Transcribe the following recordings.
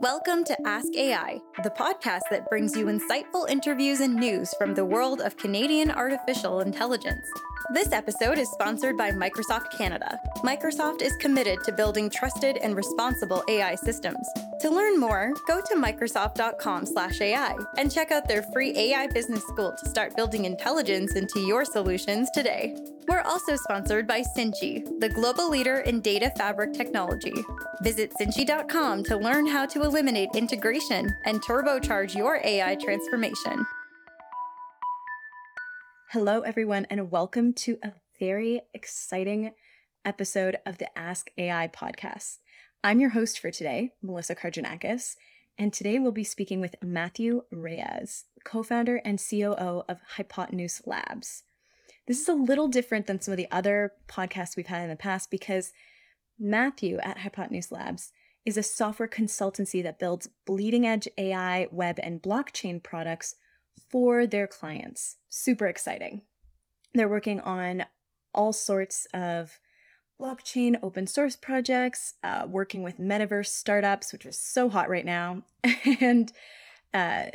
Welcome to Ask AI, the podcast that brings you insightful interviews and news from the world of Canadian artificial intelligence. This episode is sponsored by Microsoft Canada. Microsoft is committed to building trusted and responsible AI systems. To learn more, go to microsoft.com/ai and check out their free AI business school to start building intelligence into your solutions today. We're also sponsored by Cinchy, the global leader in data fabric technology. Visit cinchy.com to learn how to eliminate integration and turbocharge your AI transformation. Hello, everyone, and welcome to a very exciting episode of the Ask AI podcast. I'm your host for today, Melissa Kargiannakis, and today we'll be speaking with Matthew Reyes, co founder and COO of Hypotenuse Labs. This is a little different than some of the other podcasts we've had in the past because Matthew at Hypotenuse Labs is a software consultancy that builds bleeding edge AI, web, and blockchain products for their clients. Super exciting. They're working on all sorts of blockchain open source projects, uh, working with metaverse startups, which is so hot right now, and uh,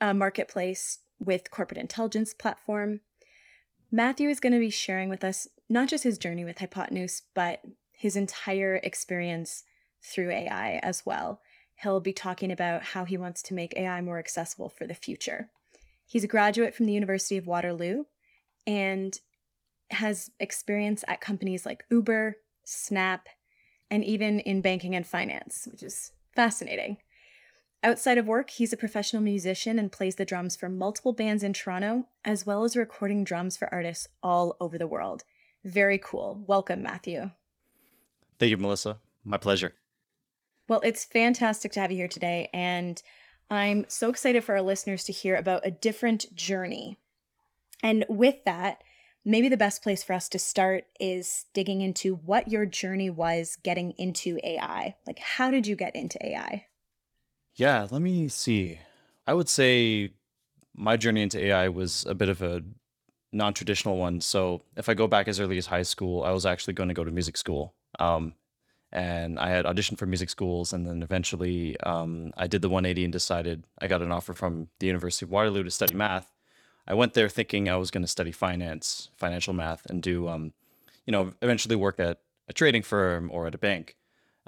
a marketplace with corporate intelligence platform. Matthew is going to be sharing with us not just his journey with Hypotenuse, but his entire experience through AI as well. He'll be talking about how he wants to make AI more accessible for the future. He's a graduate from the University of Waterloo and has experience at companies like Uber, Snap, and even in banking and finance, which is fascinating. Outside of work, he's a professional musician and plays the drums for multiple bands in Toronto, as well as recording drums for artists all over the world. Very cool. Welcome, Matthew. Thank you, Melissa. My pleasure. Well, it's fantastic to have you here today. And I'm so excited for our listeners to hear about a different journey. And with that, maybe the best place for us to start is digging into what your journey was getting into AI. Like, how did you get into AI? Yeah, let me see. I would say my journey into AI was a bit of a non traditional one. So, if I go back as early as high school, I was actually going to go to music school. Um, and I had auditioned for music schools, and then eventually um, I did the 180 and decided I got an offer from the University of Waterloo to study math. I went there thinking I was going to study finance, financial math, and do, um, you know, eventually work at a trading firm or at a bank.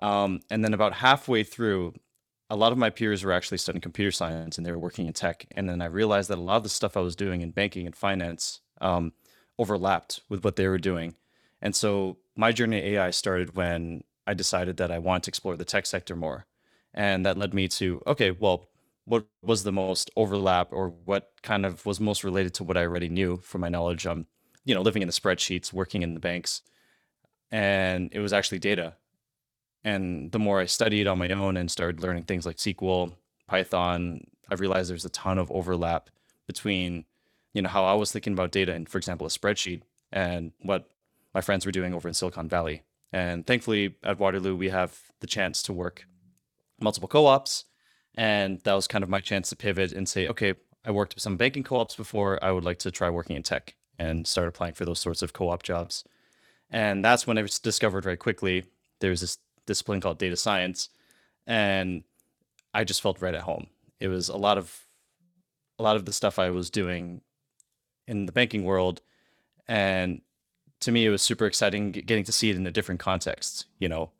Um, and then about halfway through, a lot of my peers were actually studying computer science and they were working in tech. And then I realized that a lot of the stuff I was doing in banking and finance um, overlapped with what they were doing. And so my journey to AI started when I decided that I wanted to explore the tech sector more. And that led me to, okay, well, what was the most overlap or what kind of was most related to what I already knew from my knowledge, um, you know, living in the spreadsheets, working in the banks. And it was actually data. And the more I studied on my own and started learning things like SQL, Python, I realized there's a ton of overlap between, you know, how I was thinking about data and, for example, a spreadsheet and what my friends were doing over in Silicon Valley. And thankfully, at Waterloo, we have the chance to work multiple co ops. And that was kind of my chance to pivot and say, okay, I worked with some banking co ops before. I would like to try working in tech and start applying for those sorts of co op jobs. And that's when I discovered very quickly there's this discipline called data science. And I just felt right at home. It was a lot of a lot of the stuff I was doing in the banking world and to me, it was super exciting getting to see it in a different context. You know,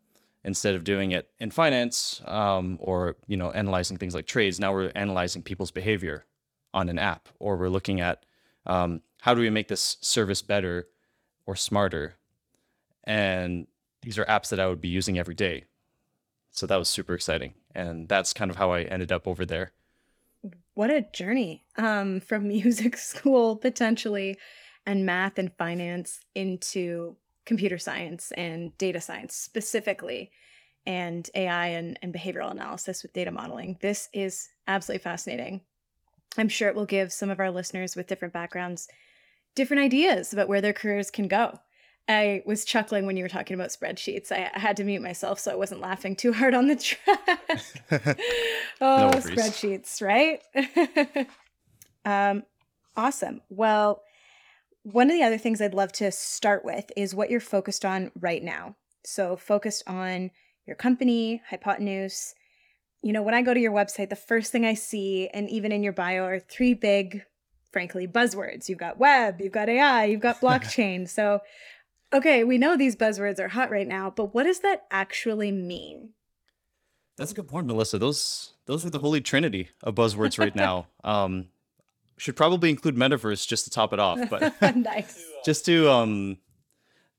instead of doing it in finance um, or you know analyzing things like trades, now we're analyzing people's behavior on an app, or we're looking at um, how do we make this service better or smarter. And these are apps that I would be using every day. So that was super exciting, and that's kind of how I ended up over there. What a journey um, from music school potentially and math and finance into computer science and data science specifically and AI and, and behavioral analysis with data modeling. This is absolutely fascinating. I'm sure it will give some of our listeners with different backgrounds different ideas about where their careers can go. I was chuckling when you were talking about spreadsheets. I, I had to mute myself so I wasn't laughing too hard on the track. oh, no spreadsheets, right? um, awesome. Well, one of the other things I'd love to start with is what you're focused on right now. So, focused on your company, Hypotenuse. you know, when I go to your website, the first thing I see, and even in your bio, are three big, frankly, buzzwords. You've got web, you've got AI, you've got blockchain. so, okay, we know these buzzwords are hot right now, but what does that actually mean? That's a good point, Melissa. Those those are the holy trinity of buzzwords right now. Um, should probably include metaverse just to top it off, but nice. just to um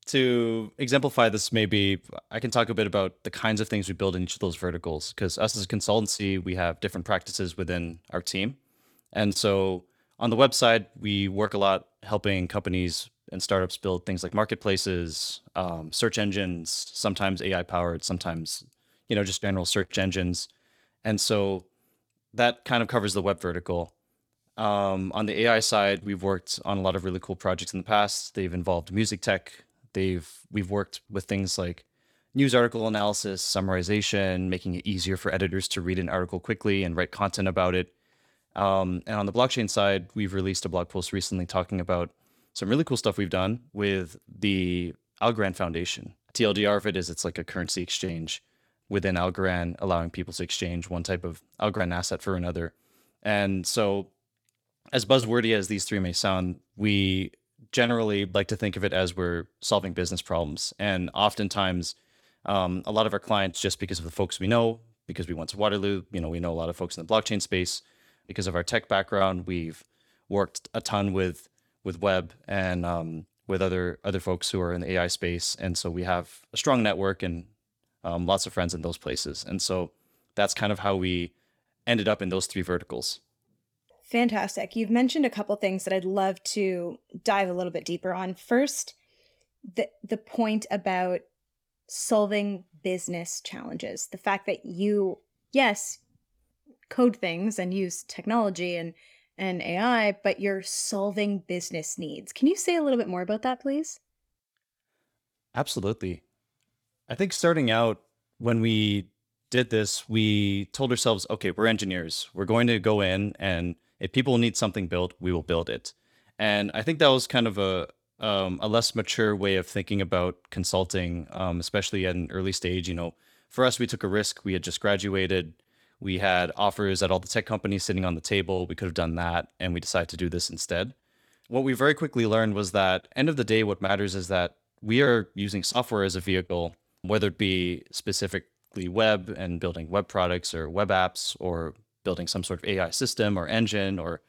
to exemplify this, maybe I can talk a bit about the kinds of things we build in each of those verticals. Because us as a consultancy, we have different practices within our team. And so on the website, we work a lot helping companies and startups build things like marketplaces, um, search engines, sometimes AI powered, sometimes, you know, just general search engines. And so that kind of covers the web vertical. Um, on the AI side, we've worked on a lot of really cool projects in the past. They've involved music tech, They've we've worked with things like news article analysis, summarization, making it easier for editors to read an article quickly and write content about it. Um, and on the blockchain side, we've released a blog post recently talking about some really cool stuff we've done with the Algorand Foundation. TLDR of it is it's like a currency exchange within Algorand, allowing people to exchange one type of Algorand asset for another. And so, as buzzwordy as these three may sound, we generally like to think of it as we're solving business problems. And oftentimes, um, a lot of our clients, just because of the folks we know, because we went to Waterloo, you know, we know a lot of folks in the blockchain space. Because of our tech background, we've worked a ton with with web and um, with other other folks who are in the AI space, and so we have a strong network and um, lots of friends in those places. And so that's kind of how we ended up in those three verticals. Fantastic. You've mentioned a couple things that I'd love to dive a little bit deeper on. First, the the point about solving business challenges. The fact that you yes, code things and use technology and and AI, but you're solving business needs. Can you say a little bit more about that, please? Absolutely. I think starting out when we did this, we told ourselves, okay, we're engineers. We're going to go in and if people need something built, we will build it. And I think that was kind of a um, a less mature way of thinking about consulting, um, especially at an early stage. You know, for us, we took a risk. We had just graduated. We had offers at all the tech companies sitting on the table. We could have done that, and we decided to do this instead. What we very quickly learned was that, end of the day, what matters is that we are using software as a vehicle, whether it be specifically web and building web products or web apps or building some sort of AI system or engine or,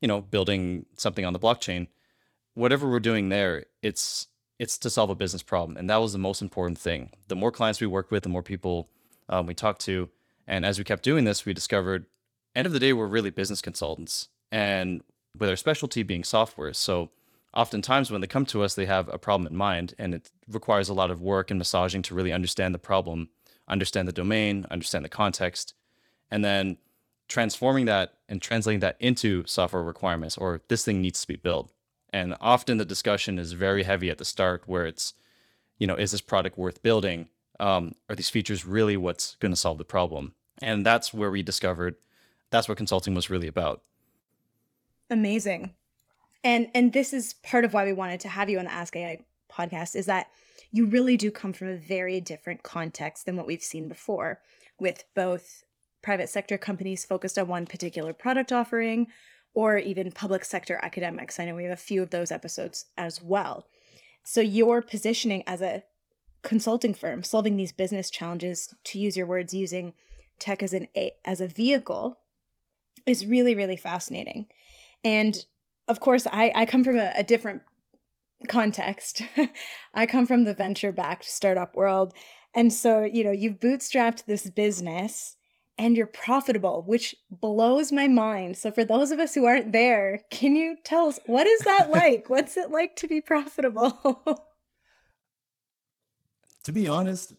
you know, building something on the blockchain, whatever we're doing there, it's it's to solve a business problem, and that was the most important thing. The more clients we work with, the more people um, we talk to, and as we kept doing this, we discovered, end of the day, we're really business consultants, and with our specialty being software, so oftentimes when they come to us, they have a problem in mind, and it requires a lot of work and massaging to really understand the problem, understand the domain, understand the context, and then transforming that and translating that into software requirements or this thing needs to be built. And often the discussion is very heavy at the start where it's, you know, is this product worth building? Um, are these features really what's going to solve the problem? And that's where we discovered that's what consulting was really about. Amazing. And and this is part of why we wanted to have you on the Ask AI podcast is that you really do come from a very different context than what we've seen before with both private sector companies focused on one particular product offering, or even public sector academics. I know we have a few of those episodes as well. So, your positioning as a consulting firm, solving these business challenges, to use your words, using tech as an a, as a vehicle, is really really fascinating. And of course, I I come from a, a different context. I come from the venture backed startup world. And so, you know, you've bootstrapped this business and you're profitable, which blows my mind. So, for those of us who aren't there, can you tell us what is that like? What's it like to be profitable? to be honest,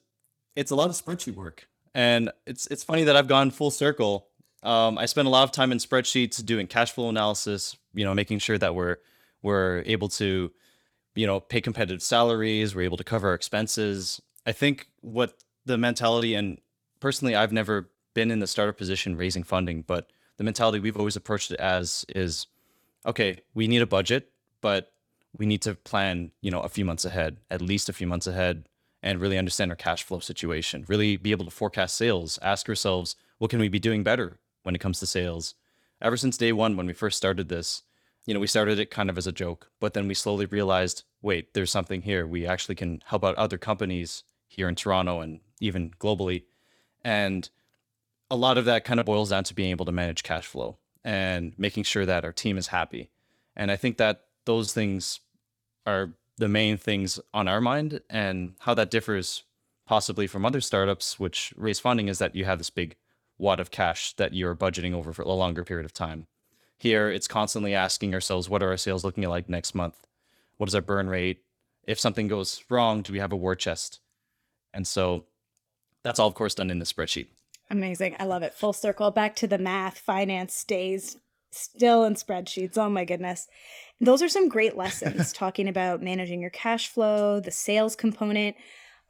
it's a lot of spreadsheet work, and it's it's funny that I've gone full circle. Um, I spend a lot of time in spreadsheets doing cash flow analysis. You know, making sure that we're we're able to, you know, pay competitive salaries. We're able to cover our expenses. I think what the mentality and personally, I've never been in the startup position raising funding, but the mentality we've always approached it as is okay, we need a budget, but we need to plan, you know, a few months ahead, at least a few months ahead, and really understand our cash flow situation, really be able to forecast sales, ask ourselves, what can we be doing better when it comes to sales? Ever since day one, when we first started this, you know, we started it kind of as a joke, but then we slowly realized, wait, there's something here. We actually can help out other companies here in Toronto and even globally. And a lot of that kind of boils down to being able to manage cash flow and making sure that our team is happy. And I think that those things are the main things on our mind and how that differs possibly from other startups which raise funding is that you have this big wad of cash that you're budgeting over for a longer period of time. Here, it's constantly asking ourselves, what are our sales looking like next month? What is our burn rate? If something goes wrong, do we have a war chest? And so that's all, of course, done in the spreadsheet. Amazing. I love it. Full circle back to the math, finance stays still in spreadsheets. Oh my goodness. Those are some great lessons talking about managing your cash flow, the sales component.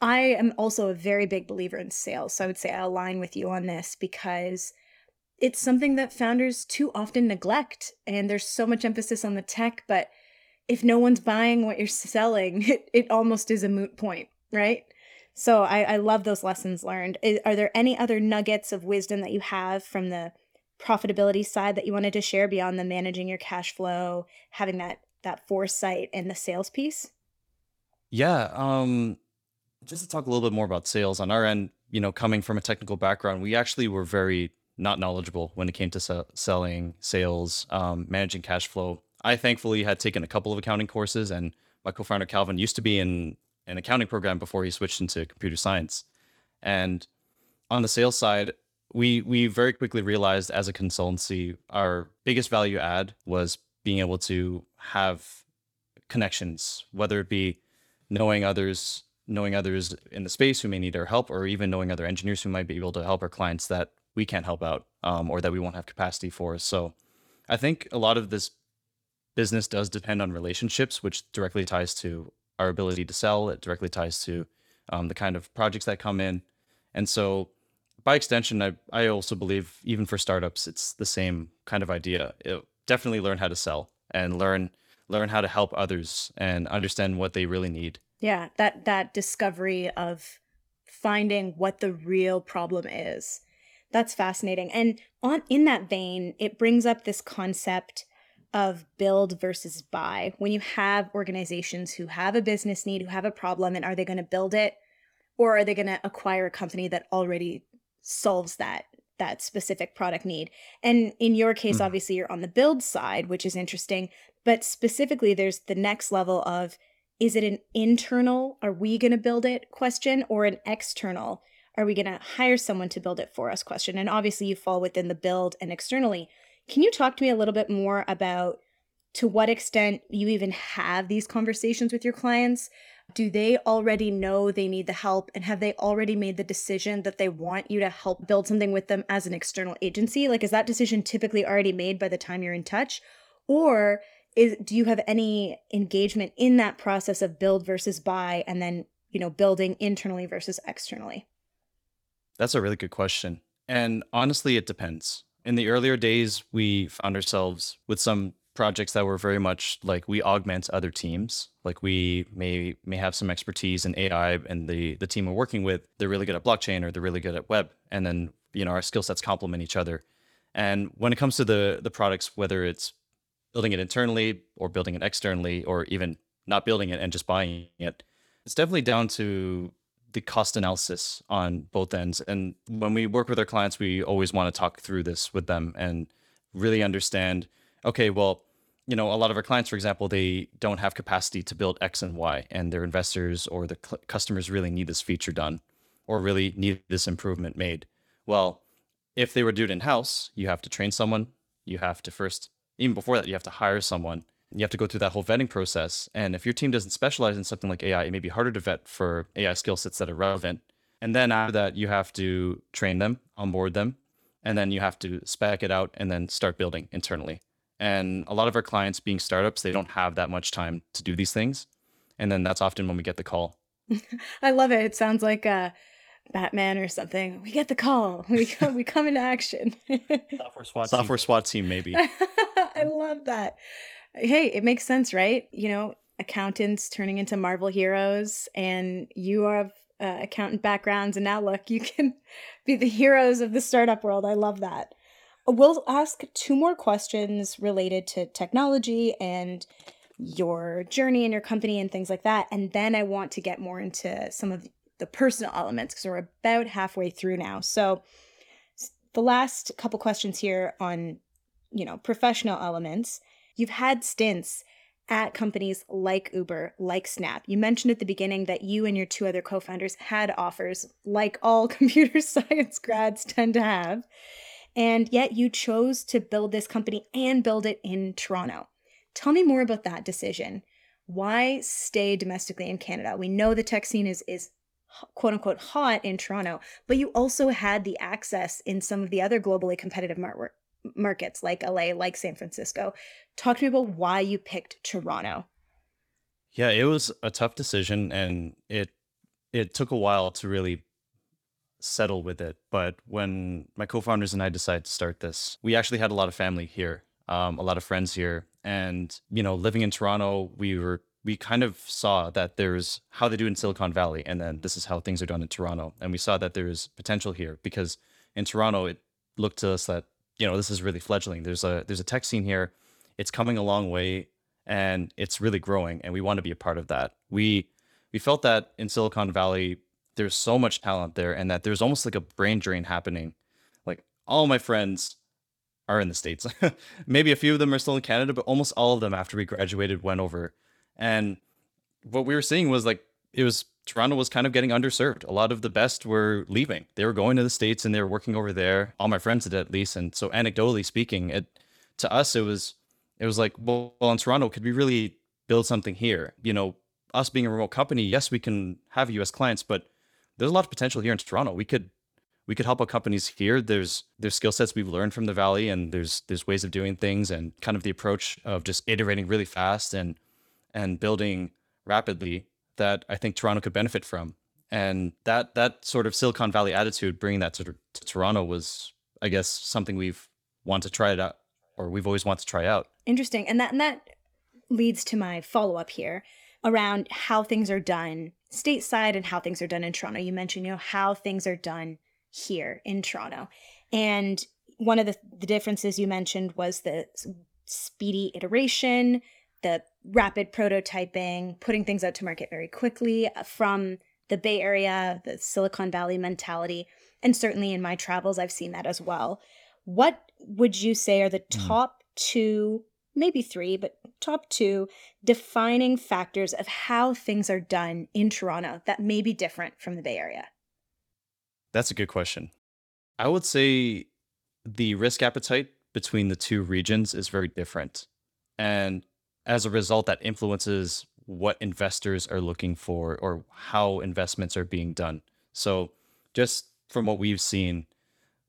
I am also a very big believer in sales. So I would say I align with you on this because it's something that founders too often neglect. And there's so much emphasis on the tech, but if no one's buying what you're selling, it, it almost is a moot point, right? So I, I love those lessons learned. Are there any other nuggets of wisdom that you have from the profitability side that you wanted to share beyond the managing your cash flow, having that that foresight and the sales piece? Yeah, um, just to talk a little bit more about sales on our end, you know, coming from a technical background, we actually were very not knowledgeable when it came to se- selling, sales, um, managing cash flow. I thankfully had taken a couple of accounting courses, and my co-founder Calvin used to be in an accounting program before he switched into computer science. And on the sales side, we we very quickly realized as a consultancy, our biggest value add was being able to have connections, whether it be knowing others, knowing others in the space who may need our help, or even knowing other engineers who might be able to help our clients that we can't help out um, or that we won't have capacity for. So I think a lot of this business does depend on relationships, which directly ties to our ability to sell. It directly ties to um, the kind of projects that come in. And so by extension, I, I also believe even for startups, it's the same kind of idea. It, definitely learn how to sell and learn learn how to help others and understand what they really need. Yeah, that that discovery of finding what the real problem is. That's fascinating. And on in that vein, it brings up this concept of build versus buy. When you have organizations who have a business need, who have a problem, and are they going to build it or are they going to acquire a company that already solves that that specific product need. And in your case, mm. obviously, you're on the build side, which is interesting. But specifically, there's the next level of is it an internal, are we going to build it question, or an external, are we going to hire someone to build it for us question? And obviously, you fall within the build and externally. Can you talk to me a little bit more about to what extent you even have these conversations with your clients? Do they already know they need the help and have they already made the decision that they want you to help build something with them as an external agency? Like, is that decision typically already made by the time you're in touch? Or is, do you have any engagement in that process of build versus buy and then, you know, building internally versus externally? That's a really good question. And honestly, it depends. In the earlier days, we found ourselves with some projects that were very much like we augment other teams. Like we may may have some expertise in AI, and the the team we're working with, they're really good at blockchain or they're really good at web, and then you know our skill sets complement each other. And when it comes to the the products, whether it's building it internally or building it externally, or even not building it and just buying it, it's definitely down to the cost analysis on both ends. And when we work with our clients, we always want to talk through this with them and really understand okay, well, you know, a lot of our clients, for example, they don't have capacity to build X and Y, and their investors or the cl- customers really need this feature done or really need this improvement made. Well, if they were do it in house, you have to train someone. You have to first, even before that, you have to hire someone. You have to go through that whole vetting process. And if your team doesn't specialize in something like AI, it may be harder to vet for AI skill sets that are relevant. And then after that, you have to train them, onboard them, and then you have to spec it out and then start building internally. And a lot of our clients being startups, they don't have that much time to do these things. And then that's often when we get the call. I love it. It sounds like a Batman or something. We get the call. We come, we come into action. Software SWAT Software team. SWAT team, maybe. I love that. Hey, it makes sense, right? You know, accountants turning into Marvel heroes, and you have uh, accountant backgrounds, and now look, you can be the heroes of the startup world. I love that. We'll ask two more questions related to technology and your journey and your company and things like that. And then I want to get more into some of the personal elements because we're about halfway through now. So the last couple questions here on, you know, professional elements. You've had stints at companies like Uber, like Snap. You mentioned at the beginning that you and your two other co founders had offers, like all computer science grads tend to have. And yet you chose to build this company and build it in Toronto. Tell me more about that decision. Why stay domestically in Canada? We know the tech scene is, is quote unquote hot in Toronto, but you also had the access in some of the other globally competitive mar- markets like LA, like San Francisco. Talk to me about why you picked Toronto. Yeah, it was a tough decision and it it took a while to really settle with it. But when my co-founders and I decided to start this, we actually had a lot of family here, um, a lot of friends here, and you know, living in Toronto, we were we kind of saw that there's how they do in Silicon Valley, and then this is how things are done in Toronto, and we saw that there's potential here because in Toronto, it looked to us that you know this is really fledgling. There's a there's a tech scene here, it's coming a long way, and it's really growing, and we want to be a part of that. We we felt that in Silicon Valley, there's so much talent there and that there's almost like a brain drain happening. Like all my friends are in the States. Maybe a few of them are still in Canada, but almost all of them after we graduated went over. And what we were seeing was like it was Toronto was kind of getting underserved. A lot of the best were leaving. They were going to the States and they were working over there. All my friends did at least. And so anecdotally speaking, it to us it was it was like, well, well in Toronto, could we really build something here? You know, us being a remote company, yes, we can have US clients, but there's a lot of potential here in Toronto. We could we could help out companies here. There's there's skill sets we've learned from the valley, and there's there's ways of doing things, and kind of the approach of just iterating really fast and and building rapidly that I think Toronto could benefit from. And that that sort of Silicon Valley attitude, bringing that of to Toronto, was I guess something we've wanted to try it out, or we've always wanted to try out. Interesting, and that and that leads to my follow up here around how things are done stateside and how things are done in Toronto. You mentioned, you know, how things are done here in Toronto. And one of the, the differences you mentioned was the speedy iteration, the rapid prototyping, putting things out to market very quickly uh, from the Bay Area, the Silicon Valley mentality. And certainly in my travels, I've seen that as well. What would you say are the mm. top two maybe three, but top two defining factors of how things are done in Toronto that may be different from the Bay Area? That's a good question. I would say the risk appetite between the two regions is very different. And as a result, that influences what investors are looking for or how investments are being done. So, just from what we've seen,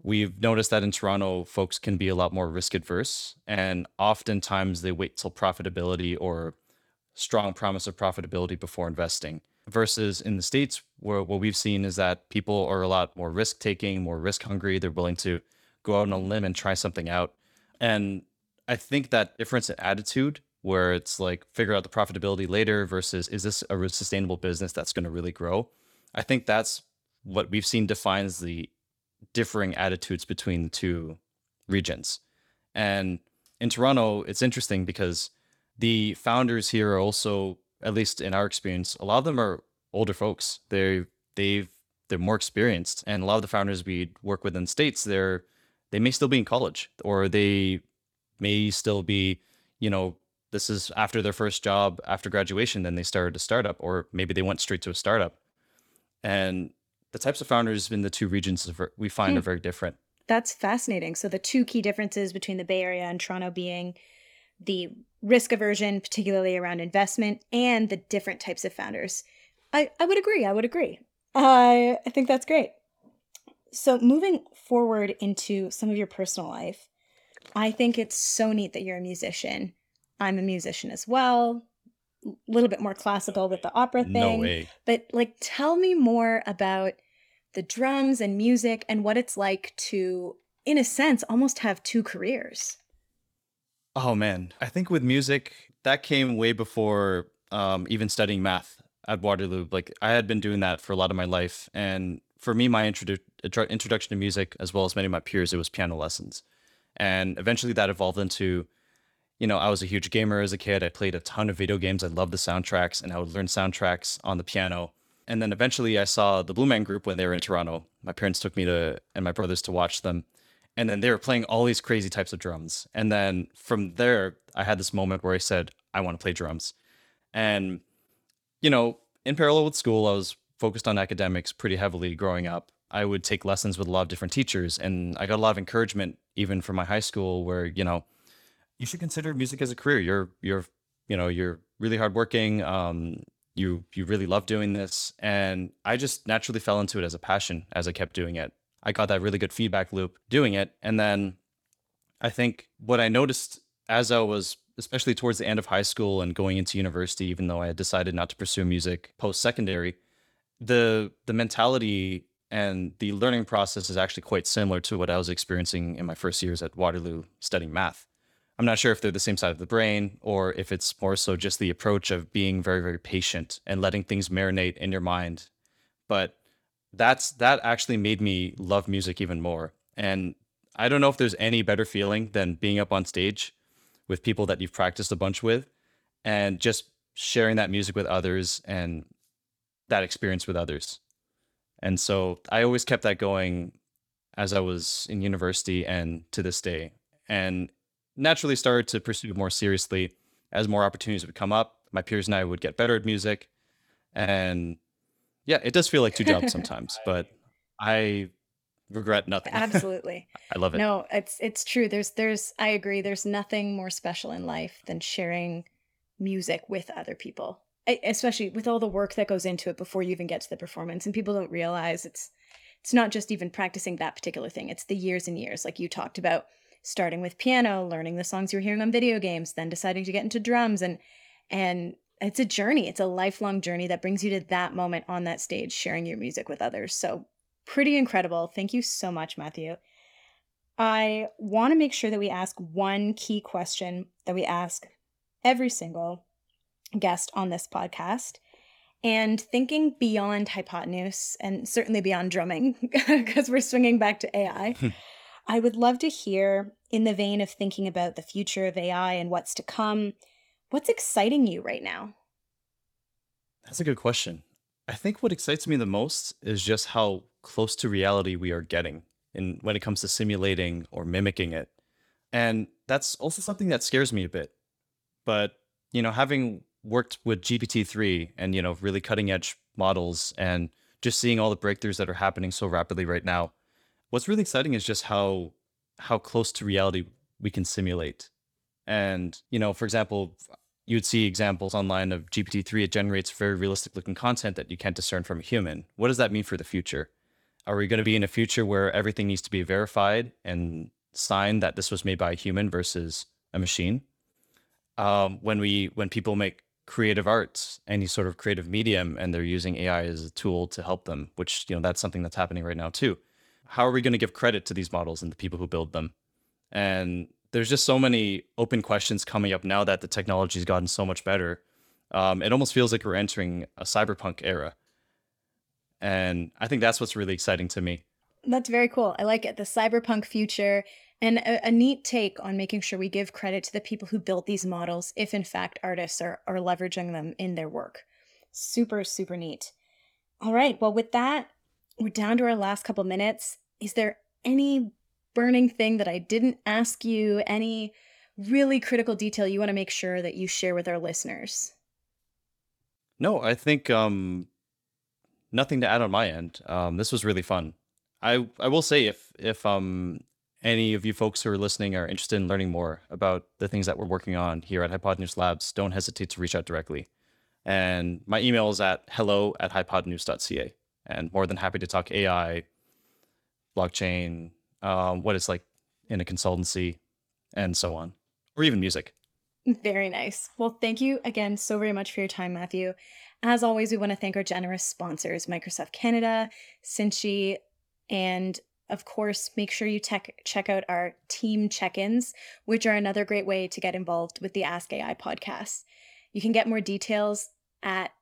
We've noticed that in Toronto, folks can be a lot more risk adverse, and oftentimes they wait till profitability or strong promise of profitability before investing. Versus in the States, where what we've seen is that people are a lot more risk taking, more risk hungry. They're willing to go out on a limb and try something out. And I think that difference in attitude, where it's like figure out the profitability later versus is this a sustainable business that's going to really grow? I think that's what we've seen defines the differing attitudes between the two regions. And in Toronto, it's interesting because the founders here are also, at least in our experience, a lot of them are older folks. They they've they're more experienced, and a lot of the founders we work with in states, they're they may still be in college, or they may still be, you know, this is after their first job after graduation, then they started a startup, or maybe they went straight to a startup. And the types of founders in the two regions we find hmm. are very different. That's fascinating. So the two key differences between the Bay Area and Toronto being the risk aversion, particularly around investment, and the different types of founders. I, I would agree. I would agree. I I think that's great. So moving forward into some of your personal life, I think it's so neat that you're a musician. I'm a musician as well a little bit more classical with the opera thing. No way. But like tell me more about the drums and music and what it's like to in a sense almost have two careers. Oh man, I think with music that came way before um, even studying math. at Waterloo. Like I had been doing that for a lot of my life, and for me, my introdu- introduction to music, as well as many of my peers, it was piano lessons, and eventually that evolved into, you know, I was a huge gamer as a kid. I played a ton of video games. I loved the soundtracks, and I would learn soundtracks on the piano. And then eventually, I saw the Blue Man Group when they were in Toronto. My parents took me to and my brothers to watch them, and then they were playing all these crazy types of drums. And then from there, I had this moment where I said, I want to play drums. And, you know, in parallel with school, I was focused on academics pretty heavily growing up. I would take lessons with a lot of different teachers, and I got a lot of encouragement even from my high school where, you know, you should consider music as a career. You're, you're, you know, you're really hardworking. Um, you, you really love doing this. And I just naturally fell into it as a passion as I kept doing it. I got that really good feedback loop doing it. And then I think what I noticed as I was, especially towards the end of high school and going into university, even though I had decided not to pursue music post secondary, the the mentality and the learning process is actually quite similar to what I was experiencing in my first years at Waterloo studying math. I'm not sure if they're the same side of the brain or if it's more so just the approach of being very, very patient and letting things marinate in your mind. But that's that actually made me love music even more. And I don't know if there's any better feeling than being up on stage with people that you've practiced a bunch with and just sharing that music with others and that experience with others. And so I always kept that going as I was in university and to this day. And naturally started to pursue it more seriously as more opportunities would come up. My peers and I would get better at music. And yeah, it does feel like two jobs sometimes, but I regret nothing. Absolutely. I love it. No, it's it's true. There's there's I agree. There's nothing more special in life than sharing music with other people. Especially with all the work that goes into it before you even get to the performance and people don't realize it's it's not just even practicing that particular thing. It's the years and years like you talked about starting with piano, learning the songs you're hearing on video games, then deciding to get into drums and and it's a journey. It's a lifelong journey that brings you to that moment on that stage, sharing your music with others. So, pretty incredible. Thank you so much, Matthew. I want to make sure that we ask one key question that we ask every single guest on this podcast. And thinking beyond hypotenuse and certainly beyond drumming, because we're swinging back to AI, hmm. I would love to hear, in the vein of thinking about the future of AI and what's to come, What's exciting you right now? That's a good question. I think what excites me the most is just how close to reality we are getting in when it comes to simulating or mimicking it. And that's also something that scares me a bit. But, you know, having worked with GPT-3 and, you know, really cutting edge models and just seeing all the breakthroughs that are happening so rapidly right now, what's really exciting is just how how close to reality we can simulate. And, you know, for example, you'd see examples online of GPT-3, it generates very realistic looking content that you can't discern from a human. What does that mean for the future? Are we going to be in a future where everything needs to be verified and signed that this was made by a human versus a machine? Um, when we when people make creative arts, any sort of creative medium, and they're using AI as a tool to help them, which you know that's something that's happening right now too. How are we going to give credit to these models and the people who build them? And there's just so many open questions coming up now that the technology's gotten so much better. Um, it almost feels like we're entering a cyberpunk era. And I think that's what's really exciting to me. That's very cool. I like it. The cyberpunk future and a, a, neat take on making sure we give credit to the people who built these models, if in fact artists are, are leveraging them in their work. Super, super neat. All right. Well, with that, we're down to our last couple minutes. Is there any burning thing that I didn't ask you, any really critical detail you want to make sure that you share with our listeners? No, I think um, nothing to add on my end. Um, this was really fun. I I will say if if um any of you folks who are listening are interested in learning more about the things that we're working on here at Hypotenuse Labs, don't hesitate to reach out directly. And my email is at hello at hypotenuse.ca. And more than happy to talk AI, blockchain, um, what it's like in a consultancy, and so on, or even music. Very nice. Well, thank you again so very much for your time, Matthew. As always, we want to thank our generous sponsors, Microsoft Canada, Cinchy, and of course, make sure you tech, check out our team check ins, which are another great way to get involved with the Ask AI podcast. You can get more details at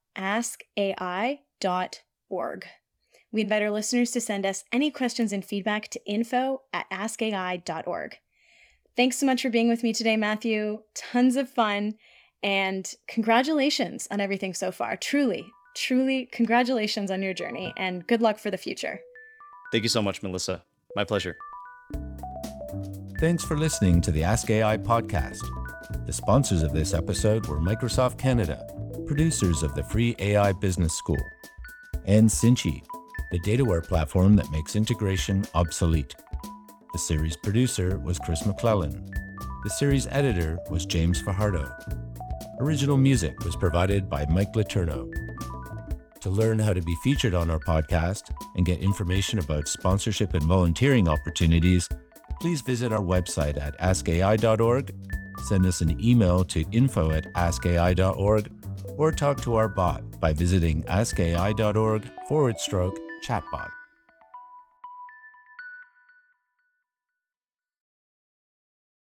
askai.org. We invite our listeners to send us any questions and feedback to info at askai.org. Thanks so much for being with me today, Matthew. Tons of fun. And congratulations on everything so far. Truly, truly, congratulations on your journey and good luck for the future. Thank you so much, Melissa. My pleasure. Thanks for listening to the Ask AI podcast. The sponsors of this episode were Microsoft Canada, producers of the free AI Business School, and Cinchy, the dataware platform that makes integration obsolete. The series producer was Chris McClellan. The series editor was James Fajardo. Original music was provided by Mike Letourneau. To learn how to be featured on our podcast and get information about sponsorship and volunteering opportunities, please visit our website at askai.org, send us an email to info at askai.org, or talk to our bot by visiting askai.org forward stroke chatbot.